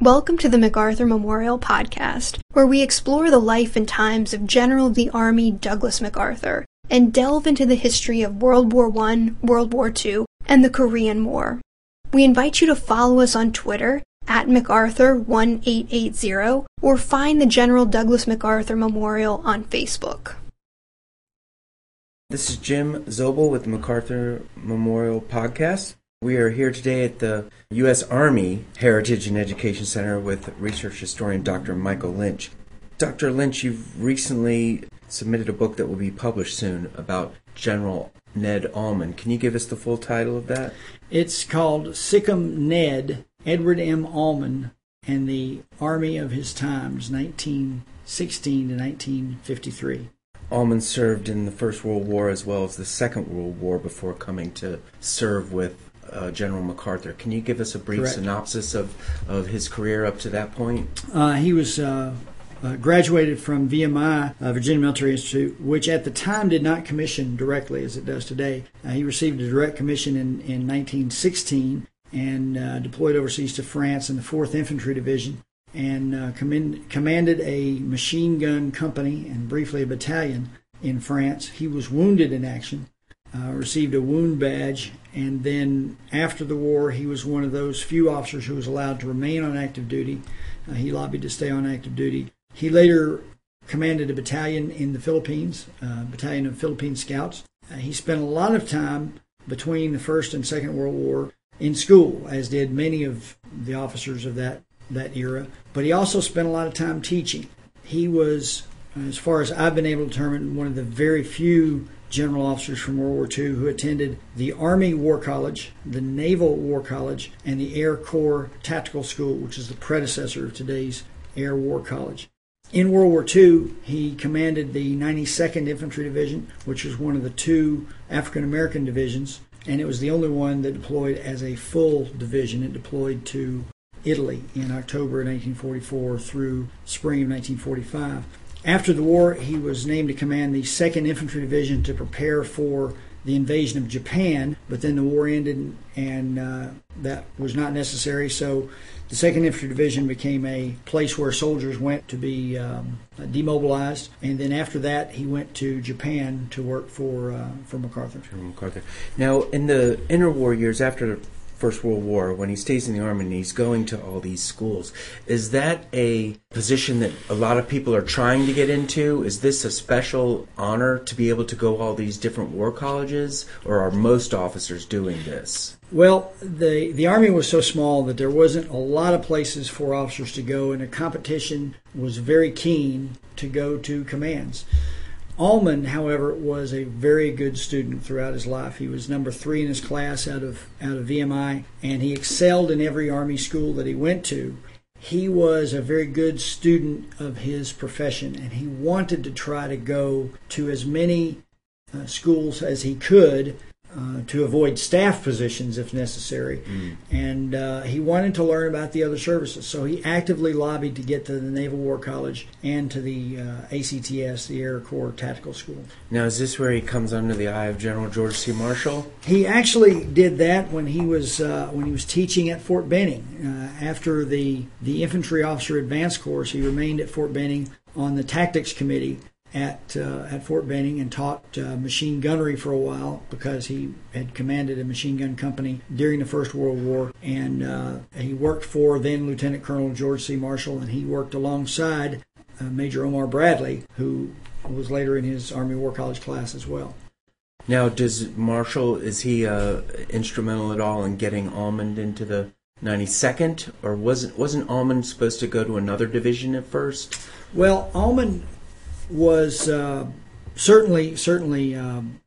Welcome to the MacArthur Memorial Podcast, where we explore the life and times of General of the Army Douglas MacArthur and delve into the history of World War I, World War II, and the Korean War. We invite you to follow us on Twitter at MacArthur1880 or find the General Douglas MacArthur Memorial on Facebook. This is Jim Zobel with the MacArthur Memorial Podcast. We are here today at the U.S. Army Heritage and Education Center with research historian Dr. Michael Lynch. Dr. Lynch, you've recently submitted a book that will be published soon about General Ned Almond. Can you give us the full title of that? It's called Siccum Ned, Edward M. Almond, and the Army of His Times, 1916 to 1953. Almond served in the First World War as well as the Second World War before coming to serve with uh, General MacArthur. Can you give us a brief Correct. synopsis of, of his career up to that point? Uh, he was uh, uh, graduated from VMI, uh, Virginia Military Institute, which at the time did not commission directly as it does today. Uh, he received a direct commission in, in 1916 and uh, deployed overseas to France in the 4th Infantry Division and uh, commanded a machine gun company and briefly a battalion in France. He was wounded in action. Uh, received a wound badge, and then after the war, he was one of those few officers who was allowed to remain on active duty. Uh, he lobbied to stay on active duty. He later commanded a battalion in the Philippines, uh, battalion of Philippine Scouts. Uh, he spent a lot of time between the First and Second World War in school, as did many of the officers of that that era. But he also spent a lot of time teaching. He was, as far as I've been able to determine, one of the very few general officers from World War II who attended the Army War College, the Naval War College, and the Air Corps Tactical School, which is the predecessor of today's Air War College. In World War II, he commanded the 92nd Infantry Division, which was one of the two African American divisions, and it was the only one that deployed as a full division. It deployed to Italy in October 1944 through spring of 1945. After the war, he was named to command the 2nd Infantry Division to prepare for the invasion of Japan, but then the war ended and uh, that was not necessary. So the 2nd Infantry Division became a place where soldiers went to be um, demobilized. And then after that, he went to Japan to work for, uh, for MacArthur. General MacArthur. Now, in the interwar years after First World War, when he stays in the army and he's going to all these schools, is that a position that a lot of people are trying to get into? Is this a special honor to be able to go all these different war colleges, or are most officers doing this? Well, the the army was so small that there wasn't a lot of places for officers to go, and the competition was very keen to go to commands. Almond, however, was a very good student throughout his life. He was number three in his class out of out of VMI, and he excelled in every army school that he went to. He was a very good student of his profession, and he wanted to try to go to as many uh, schools as he could uh, to avoid staff positions if necessary. And uh, he wanted to learn about the other services. So he actively lobbied to get to the Naval War College and to the uh, ACTS, the Air Corps Tactical School. Now, is this where he comes under the eye of General George C. Marshall? He actually did that when he was uh, when he was teaching at Fort Benning. Uh, after the the infantry officer advanced course, he remained at Fort Benning on the tactics committee at uh, at Fort Benning and taught uh, machine gunnery for a while because he had commanded a machine gun company during the First World War, and uh, he worked for then Lieutenant Colonel George C. Marshall, and he worked alongside uh, Major Omar Bradley, who was later in his Army War College class as well. Now, does Marshall is he uh, instrumental at all in getting Almond into the 92nd, or wasn't wasn't Almond supposed to go to another division at first? Well, Almond was uh, certainly certainly um,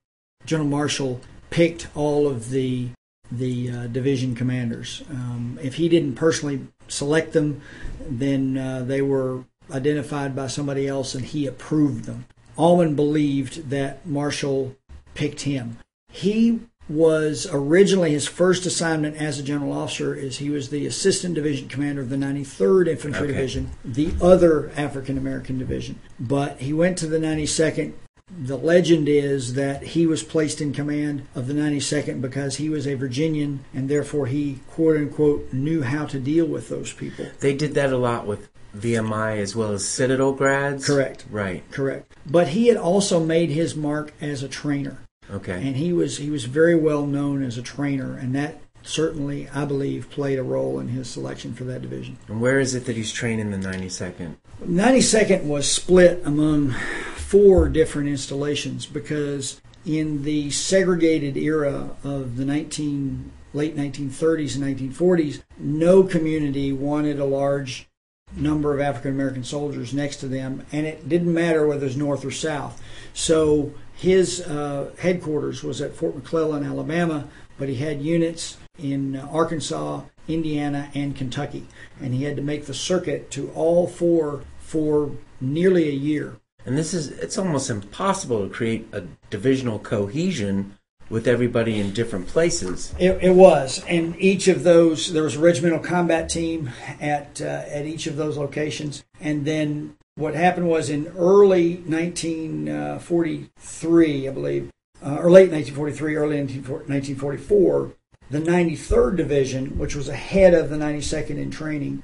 General Marshall picked all of the the uh, division commanders. Um, if he didn't personally select them, then uh, they were identified by somebody else, and he approved them. Almond believed that Marshall picked him. He was originally his first assignment as a general officer is he was the assistant division commander of the 93rd infantry Okay. division the other african american division but he went to the 92nd the legend is that he was placed in command of the 92nd because he was a Virginian and therefore he, quote unquote, knew how to deal with those people. They did that a lot with VMI as well as Citadel grads? Correct. Right. Correct. But he had also made his mark as a trainer. Okay. And he was he was very well known as a trainer and that certainly I believe played a role in his selection for that division. And where is it that he's training the 92nd? 92nd was split among four different installations because in the segregated era of the 19 late 1930s and 1940s, no community wanted a large number of African American soldiers next to them, and it didn't matter whether it was north or south. So his uh, headquarters was at Fort McClellan, Alabama, but he had units in Arkansas, Indiana, and Kentucky, and he had to make the circuit to all four for nearly a year. And this is, it's almost impossible to create a divisional cohesion with everybody in different places. It, it was, and each of those there was a regimental combat team at uh, at each of those locations, and then what happened was in early 1943, I believe, uh, or late 1943, early 1944, the 93rd Division, which was ahead of the 92nd in training,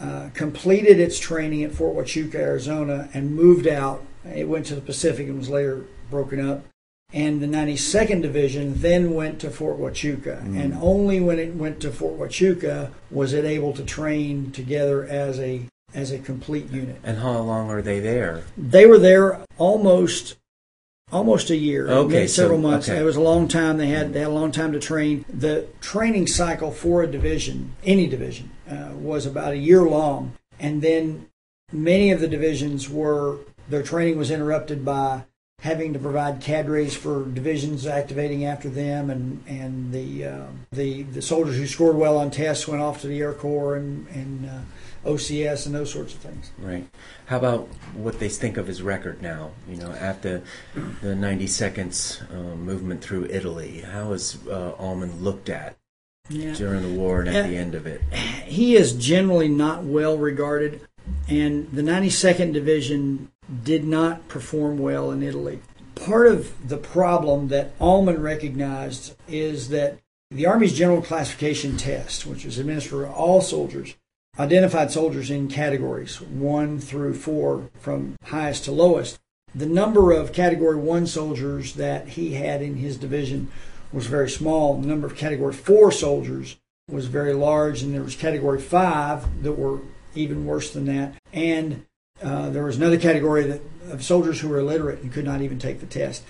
uh, completed its training at Fort Huachuca, Arizona, and moved out. It went to the Pacific and was later broken up and the 92nd Division then went to Fort Huachuca. Mm. And only when it went to Fort Huachuca was it able to train together as a as a complete unit. And how long are they there? They were there almost almost a year. Okay, several so, months. Okay. It was a long time. They had they had a long time to train. The training cycle for a division, any division, uh, was about a year long, and then many of the divisions were their training was interrupted by having to provide cadres for divisions activating after them, and and the uh, the the soldiers who scored well on tests went off to the Air Corps and and uh, OCS and those sorts of things. Right. How about what they think of his record now? You know, after the 90 seconds uh, movement through Italy, how is uh, Almond looked at? Yeah. During the war and at the end of it, he is generally not well regarded, and the 92nd Division did not perform well in Italy. Part of the problem that Almond recognized is that the Army's General Classification Test, which is administered to all soldiers, identified soldiers in categories one through four from highest to lowest. The number of Category 1 soldiers that he had in his division was very small. The number of Category 4 soldiers was very large, and there was Category 5 that were even worse than that. And uh, there was another category that, of soldiers who were illiterate and could not even take the test.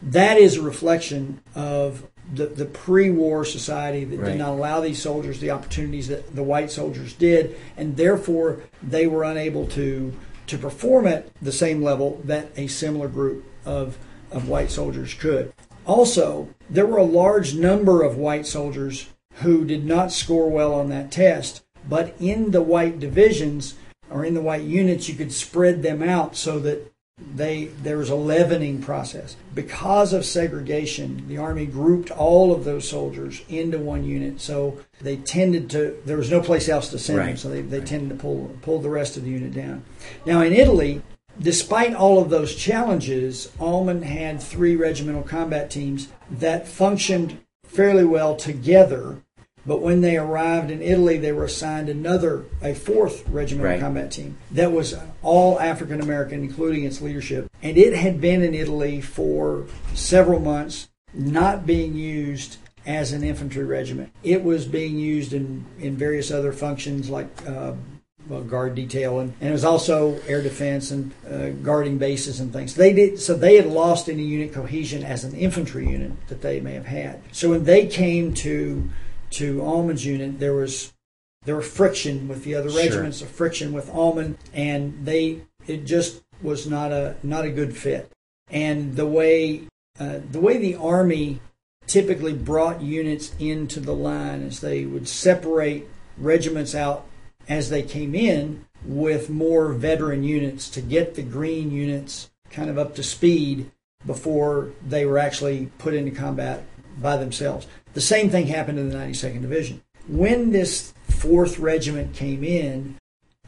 That is a reflection of the, the pre-war society that right. did not allow these soldiers the opportunities that the white soldiers did, and therefore they were unable to to perform at the same level that a similar group of of white soldiers could. Also, there were a large number of white soldiers who did not score well on that test, but in the white divisions or in the white units, you could spread them out so that they there was a leavening process. Because of segregation, the army grouped all of those soldiers into one unit. So they tended to there was no place else to send right. them, so they, they right. tended to pull pull the rest of the unit down. Now in Italy, despite all of those challenges, Almond had three regimental combat teams that functioned fairly well together but when they arrived in Italy, they were assigned another, a fourth regimental right. combat team that was all African American, including its leadership. And it had been in Italy for several months, not being used as an infantry regiment. It was being used in, in various other functions like uh, well, guard detail, and, and it was also air defense and uh, guarding bases and things. They did so they had lost any unit cohesion as an infantry unit that they may have had. So when they came to to Almond's unit, there was there was friction with the other sure. regiments, a friction with Almond, and they it just was not a not a good fit. And the way uh, the way the army typically brought units into the line is they would separate regiments out as they came in with more veteran units to get the green units kind of up to speed before they were actually put into combat by themselves. The same thing happened in the 92nd Division. When this 4th Regiment came in,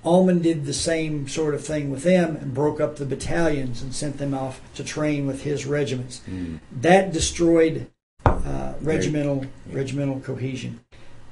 Almond did the same sort of thing with them and broke up the battalions and sent them off to train with his regiments. Mm. That destroyed uh, regimental regimental cohesion.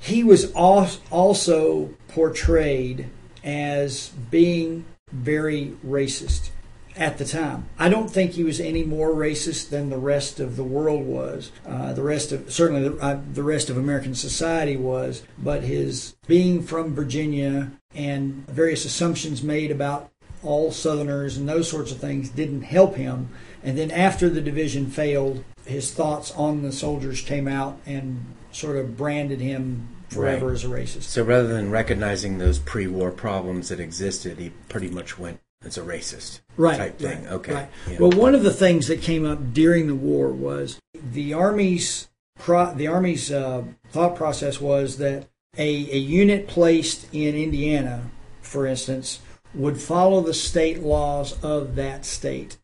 He was al- also portrayed as being very racist at the time. I don't think he was any more racist than the rest of the world was. Uh, the rest of certainly the, uh, the rest of American society was. But his being from Virginia and various assumptions made about all Southerners and those sorts of things didn't help him. And then after the division failed, his thoughts on the soldiers came out and sort of branded him forever Right. as a racist. So rather than recognizing those pre-war problems that existed, he pretty much went as a racist right, type thing. right, okay. right. Yeah. Well, one of the things that came up during the war was the army's pro, the army's uh, thought process was that a, a unit placed in Indiana, for instance, would follow the state laws of that state.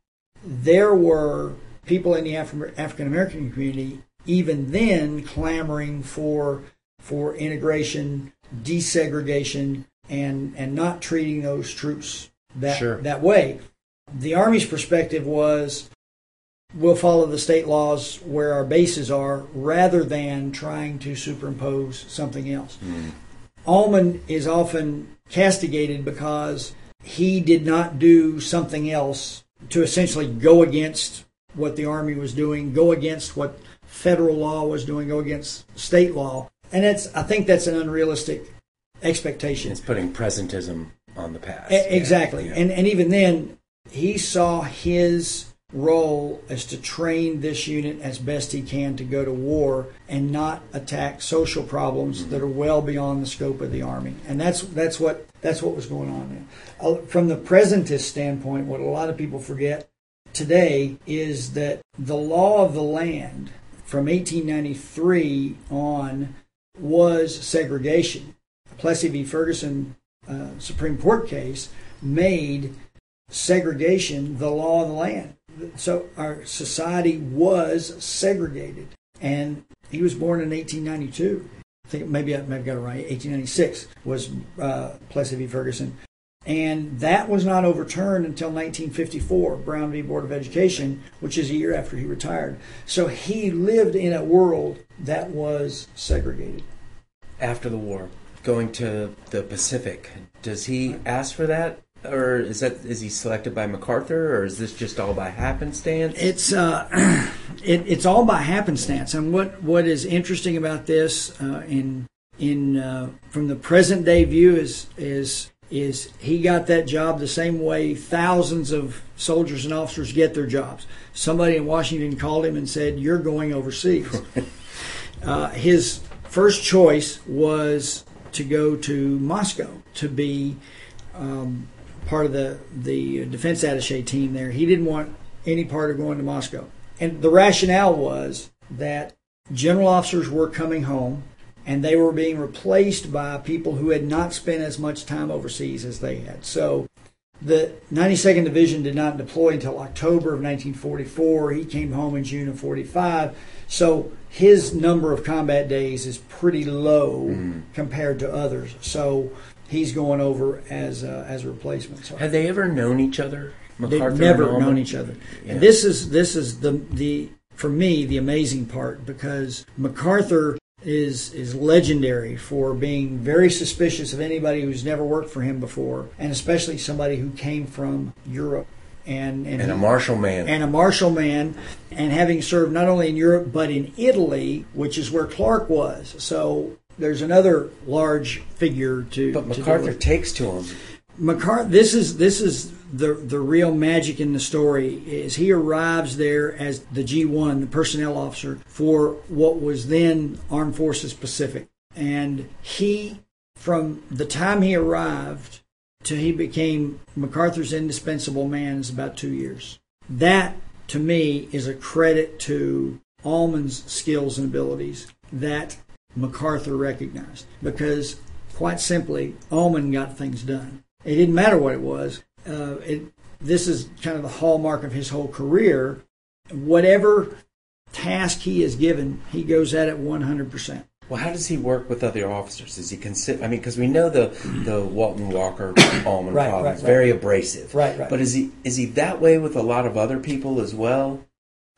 There were people in the Afri- African American community even then clamoring for for integration, desegregation, and and not treating those troops that Sure. that way. The Army's perspective was we'll follow the state laws where our bases are rather than trying to superimpose something else. Mm. Almond is often castigated because he did not do something else to essentially go against what the Army was doing, go against what federal law was doing, go against state law. And that's I think that's an unrealistic expectation. It's putting presentism on the past. Yeah, exactly. yeah. And and even then, he saw his role as to train this unit as best he can to go to war and not attack social problems Mm-hmm. that are well beyond the scope of the army. And that's that's what that's what was going on there. Uh, From the presentist standpoint, what a lot of people forget today is that the law of the land from 1893 on was segregation. Plessy v. Ferguson uh, Supreme Court case made segregation the law of the land. So our society was segregated. And he was born in 1892. I think maybe I maybe got it right. 1896 was uh, Plessy v. Ferguson. And that was not overturned until 1954, Brown v. Board of Education, which is a year after he retired. So he lived in a world that was segregated. After the war, going to the Pacific, does he ask for that, or is that is he selected by MacArthur, or is this just all by happenstance? It's uh, it, it's all by happenstance. And what, what is interesting about this uh, in in uh, from the present day view is is is he got that job the same way thousands of soldiers and officers get their jobs. Somebody in Washington called him and said, "You're going overseas." uh, his first choice was to go to Moscow to be um, part of the the defense attaché team there. He didn't want any part of going to Moscow, and the rationale was that general officers were coming home and they were being replaced by people who had not spent as much time overseas as they had. So the 92nd Division did not deploy until October of 1944. He came home in June of 45. So his number of combat days is pretty low Mm. compared to others. So he's going over as a, as a replacement. So Had they ever known each other? they've MacArthur never and known each other. Yeah. And this is this is the the for me the amazing part because MacArthur is is legendary for being very suspicious of anybody who's never worked for him before, and especially somebody who came from Europe and and, and a Marshall man. and a Marshall man, and having served not only in Europe but in Italy, which is where Clark was. So there's another large figure to. but MacArthur with. takes to him. McCart, this is this is the the real magic in the story is he arrives there as the G1, the personnel officer for what was then Armed Forces Pacific, and he from the time he arrived to he became MacArthur's indispensable man is about two years. That to me is a credit to Almond's skills and abilities that MacArthur recognized because quite simply Almond got things done. It didn't matter what it was. Uh, it, this is kind of the hallmark of his whole career. Whatever task he is given, he goes at it 100%. Well, how does he work with other officers? Is he consider? I mean, because we know the the Walton Walker Almond Right, problem right, is right. very abrasive. Right, right. But is he is he that way with a lot of other people as well?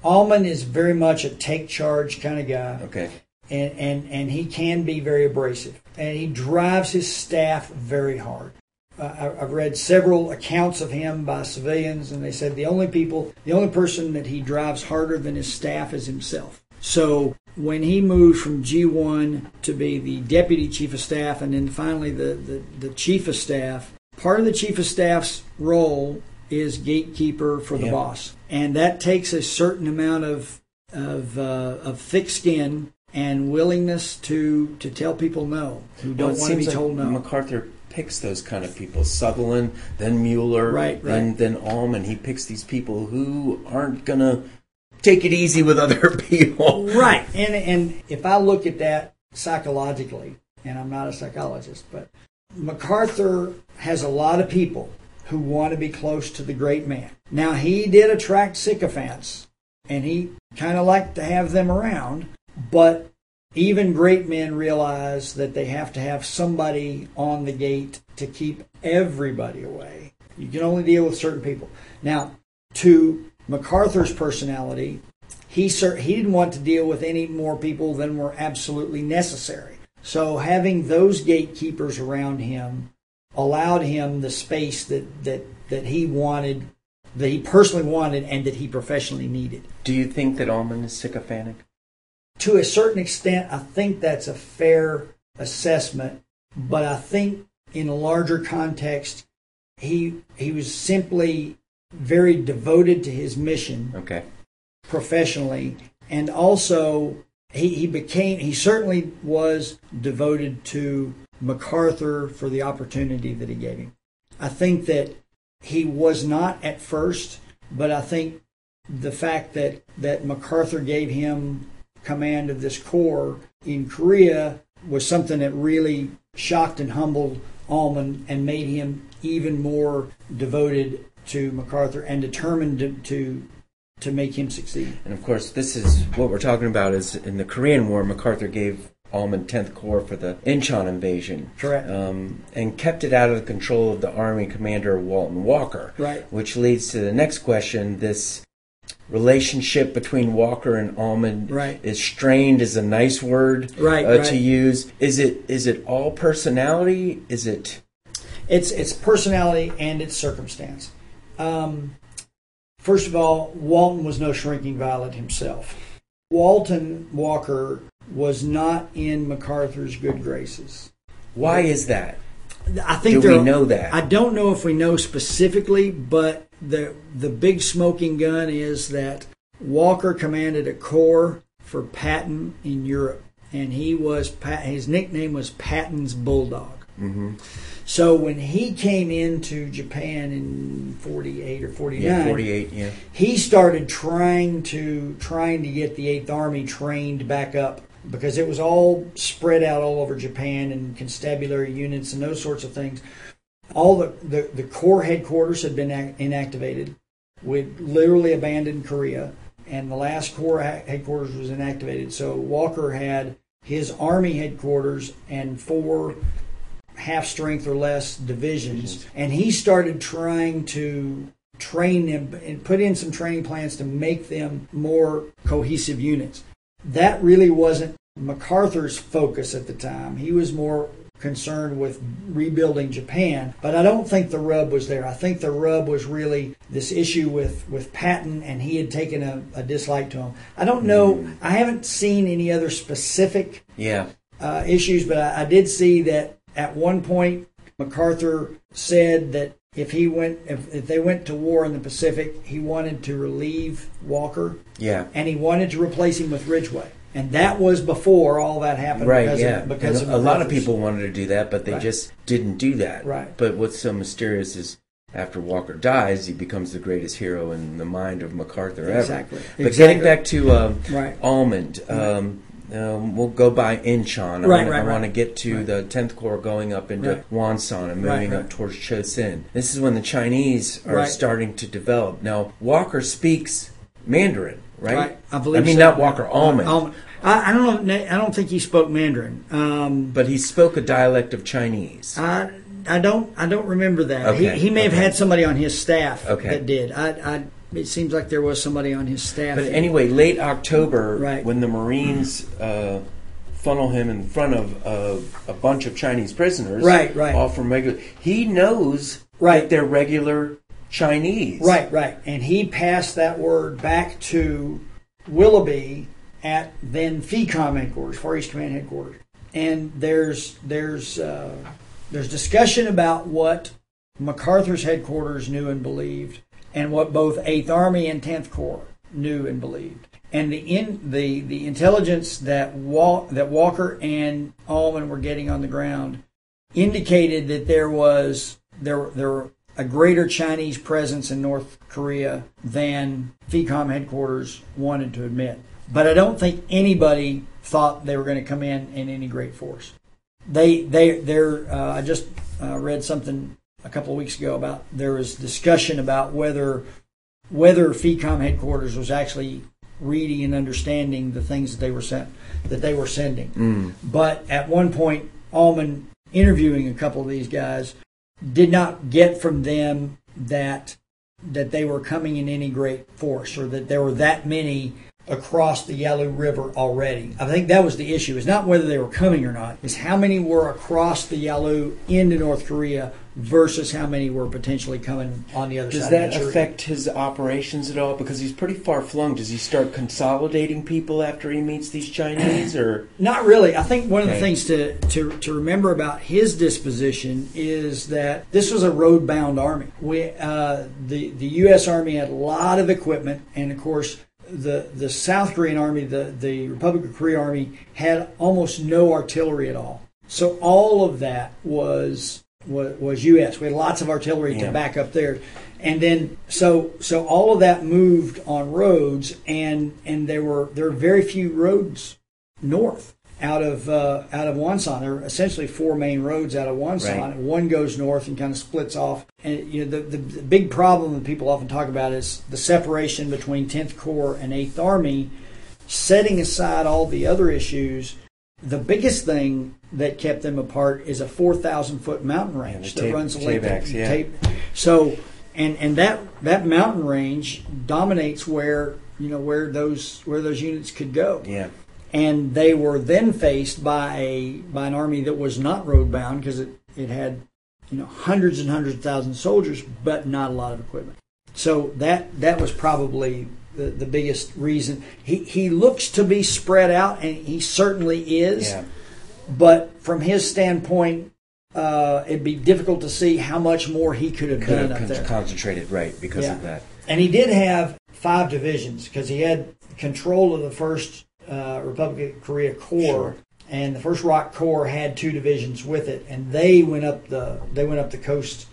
Almond is very much a take charge kind of guy. Okay. and, and, and he can be very abrasive. And he drives his staff very hard. Uh, I- I've read several accounts of him by civilians, and they said the only people, the only person that he drives harder than his staff is himself. So when he moved from G1 to be the deputy chief of staff and then finally the, the, the chief of staff, part of the chief of staff's role is gatekeeper for the Yeah. boss. And that takes a certain amount of of, uh, of thick skin and willingness to to tell people no who don't want to be like told no. MacArthur picks those kind of people. Sutherland, then Mueller, Right, then right. then Almond. He picks these people who aren't gonna take it easy with other people. Right. And and if I look at that psychologically, and I'm not a psychologist, but MacArthur has a lot of people who want to be close to the great man. Now he did attract sycophants, and he kind of liked to have them around, but even great men realize that they have to have somebody on the gate to keep everybody away. You can only deal with certain people. Now, to MacArthur's personality, he cer- he didn't want to deal with any more people than were absolutely necessary. So having those gatekeepers around him allowed him the space that that that he wanted, that he personally wanted, and that he professionally needed. Do you think that Almond is sycophantic? To a certain extent, I think that's a fair assessment, but I think in a larger context, he he was simply very devoted to his mission Okay. professionally and also he, he became he certainly was devoted to MacArthur for the opportunity that he gave him. I think that he was not at first, but I think the fact that, that MacArthur gave him command of this corps in Korea was something that really shocked and humbled Almond and made him even more devoted to MacArthur and determined to, to to make him succeed. And of course, this is what we're talking about. Is in the Korean War, MacArthur gave Almond 10th Corps for the Incheon invasion, Correct. um, and kept it out of the control of the Army Commander Walton Walker. Right. Which leads to the next question: This relationship between Walker and Almond Right. is strained is a nice word Right, uh, right. to use. Is it is it all personality? Is it It's it's personality and it's circumstance. Um, first of all, Walton was no shrinking violet himself. Walton Walker was not in MacArthur's good graces. why is that? I think Do we know that? I don't know if we know specifically, but the the big smoking gun is that Walker commanded a corps for Patton in Europe, and he was Pat, his nickname was Patton's Bulldog. hmm So when he came into Japan in 48 or 49, Yeah, 48. Yeah. he started trying to trying to get the 8th Army trained back up because it was all spread out all over Japan and constabulary units and those sorts of things. All the, the, the Corps headquarters had been inactivated. We'd literally abandoned Korea, and the last Corps ha- headquarters was inactivated. So Walker had his Army headquarters and four half strength or less divisions, and he started trying to train them and put in some training plans to make them more cohesive units. That really wasn't MacArthur's focus at the time. He was more concerned with rebuilding Japan, but I don't think the rub was there. I think the rub was really this issue with, with Patton, and he had taken a, a dislike to him. I don't know, I haven't seen any other specific Yeah. uh, issues, but I, I did see that at one point MacArthur said that if he went, if, if they went to war in the Pacific, he wanted to relieve Walker Yeah. and he wanted to replace him with Ridgway, and that was before all that happened. Right, because yeah. of, because And a lot of people wanted to do that, but they Right. just didn't do that. Right. But what's so mysterious is after Walker dies, he becomes the greatest hero in the mind of MacArthur ever. Exactly. But getting back to um, Right. Almond, um, um, we'll go by Incheon. I Right, wanna, right, I want to get to Right. the 10th Corps going up into Right. Wonsan and moving right. up towards Chosin. This is when the Chinese are Right. starting to develop. Now, Walker speaks Mandarin, right? Right, I believe I mean, so. not Walker, Almond. Almond. I, I don't know. I don't think he spoke Mandarin. Um, But he spoke a dialect of Chinese. I I don't I don't remember that. Okay, He he may have had somebody on his staff Okay. that did. I, I it seems like there was somebody on his staff. But anyway, late October, Right. when the Marines uh, funnel him in front of uh, a bunch of Chinese prisoners, Right, right. all from regular, he knows Right. that they're regular Chinese, Right, right. And he passed that word back to Willoughby at then FECOM headquarters, Far East Command headquarters. And there's there's uh, there's discussion about what MacArthur's headquarters knew and believed, and what both Eighth Army and Tenth Corps knew and believed. And the in the the intelligence that Wal- that Walker and Almond were getting on the ground indicated that there was there there were a greater Chinese presence in North Korea than FECOM headquarters wanted to admit. But I don't think anybody thought they were going to come in in any great force. They they they're uh, I just uh, read something a couple of weeks ago about there was discussion about whether whether FECOM headquarters was actually reading and understanding the things that they were sent that they were sending. Mm. But at one point, Almond interviewing a couple of these guys did not get from them that that they were coming in any great force or that there were that many across the Yalu River already. I think that was the issue. It's not whether they were coming or not. It's how many were across the Yalu into North Korea versus how many were potentially coming on the other Does side. Does that of affect his operations at all? Because he's pretty far flung. Does he start consolidating people after he meets these Chinese, or Not really. I think one of the things to, to, to remember about his disposition is that this was a road bound army. We, uh, the, the U.S. Army had a lot of equipment, and of course, the, the South Korean Army, the, the Republic of Korea Army, had almost no artillery at all. So all of that was was, was U.S. We had lots of artillery Yeah. to back up there, and then so so all of that moved on roads, and and there were there were very few roads north out of uh, out of Wonsan. There are essentially four main roads out of Wonsan. Right. One goes north and kind of splits off. And you know the, the the big problem that people often talk about is the separation between 10th Corps and 8th Army. Setting aside all the other issues, the biggest thing that kept them apart is a 4,000 foot mountain range the that tape- runs the lake. Taebaeks, yeah. tape. So, and and that that mountain range dominates where you know where those where those units could go yeah? and they were then faced by a by an army that was not road bound because it, it had you know hundreds and hundreds of thousands of soldiers but not a lot of equipment so that that was probably the, the biggest reason he he looks to be spread out and he certainly is Yeah. but from his standpoint uh, it'd be difficult to see how much more he could have Could done have up con- there concentrated right because Yeah. of that. and he did have five divisions because he had control of the first uh, Republic of Korea Corps, Sure. and the first ROK Corps had two divisions with it, and they went up the they went up the coast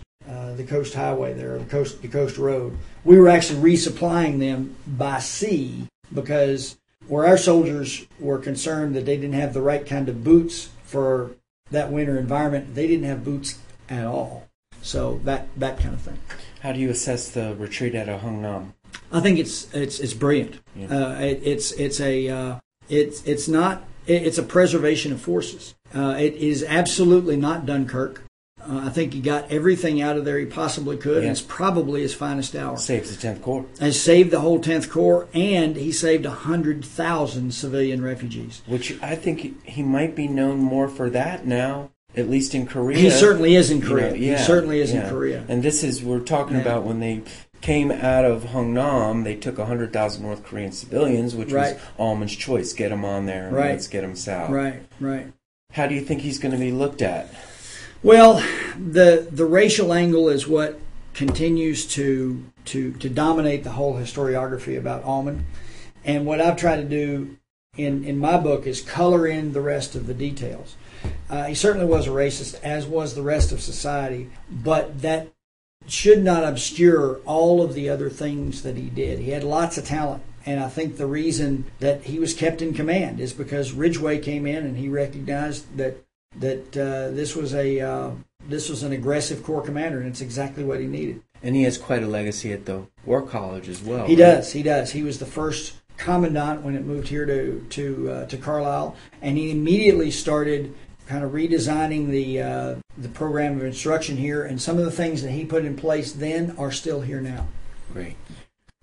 uh, the coast highway there, the coast the coast road. We were actually resupplying them by sea because where our soldiers were concerned that they didn't have the right kind of boots for that winter environment, they didn't have boots at all. So that that kind of thing. How do you assess the retreat out of Hungnam? I think it's it's it's brilliant. Yeah. Uh, it, it's it's a uh, it's it's not it, it's a preservation of forces. Uh, it is absolutely not Dunkirk. Uh, I think he got everything out of there he possibly could, Yeah. and it's probably his finest hour. Saves the Tenth Corps, Has saved the whole 10th Corps, and he saved 100,000 civilian refugees. which I think he- might be known more for that now, at least in Korea. He certainly is in You know, Korea. yeah, he certainly is yeah. in Korea. And this is we're talking Yeah. about when they came out of Hungnam, they took hundred thousand North Korean civilians, which Right. was Almond's choice: get them on there, and Right. let's get them south. Right, right. How do you think he's going to be looked at? Well, the the racial angle is what continues to to to dominate the whole historiography about Almond. And what I've tried to do in in my book is color in the rest of the details. Uh, he certainly was a racist, as was the rest of society, but that should not obscure all of the other things that he did. He had lots of talent. And I think the reason that he was kept in command is because Ridgway came in and he recognized that that uh, this was a uh, this was an aggressive corps commander, and it's exactly what he needed. And he has quite a legacy at the War College as well. He right? does, he does. He was the first commandant when it moved here to to uh, to Carlisle, and he immediately started kind of redesigning the uh, the program of instruction here. And some of the things that he put in place then are still here now. Great.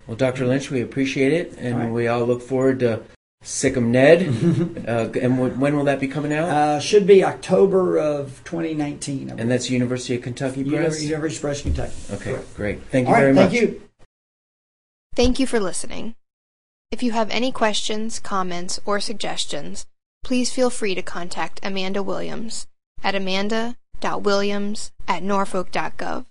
Well, Dr. Lynch, we appreciate it, and All right. we all look forward to Sikkim Ned. uh, and w- when will that be coming out? Uh, should be October of 2019. And that's University of Kentucky. Press. Uni- University of Press, Kentucky. okay, Correct. great. Thank you All right, very thank much. Thank you. Thank you for listening. If you have any questions, comments, or suggestions, please feel free to contact Amanda Williams at amanda.williams at norfolk.gov.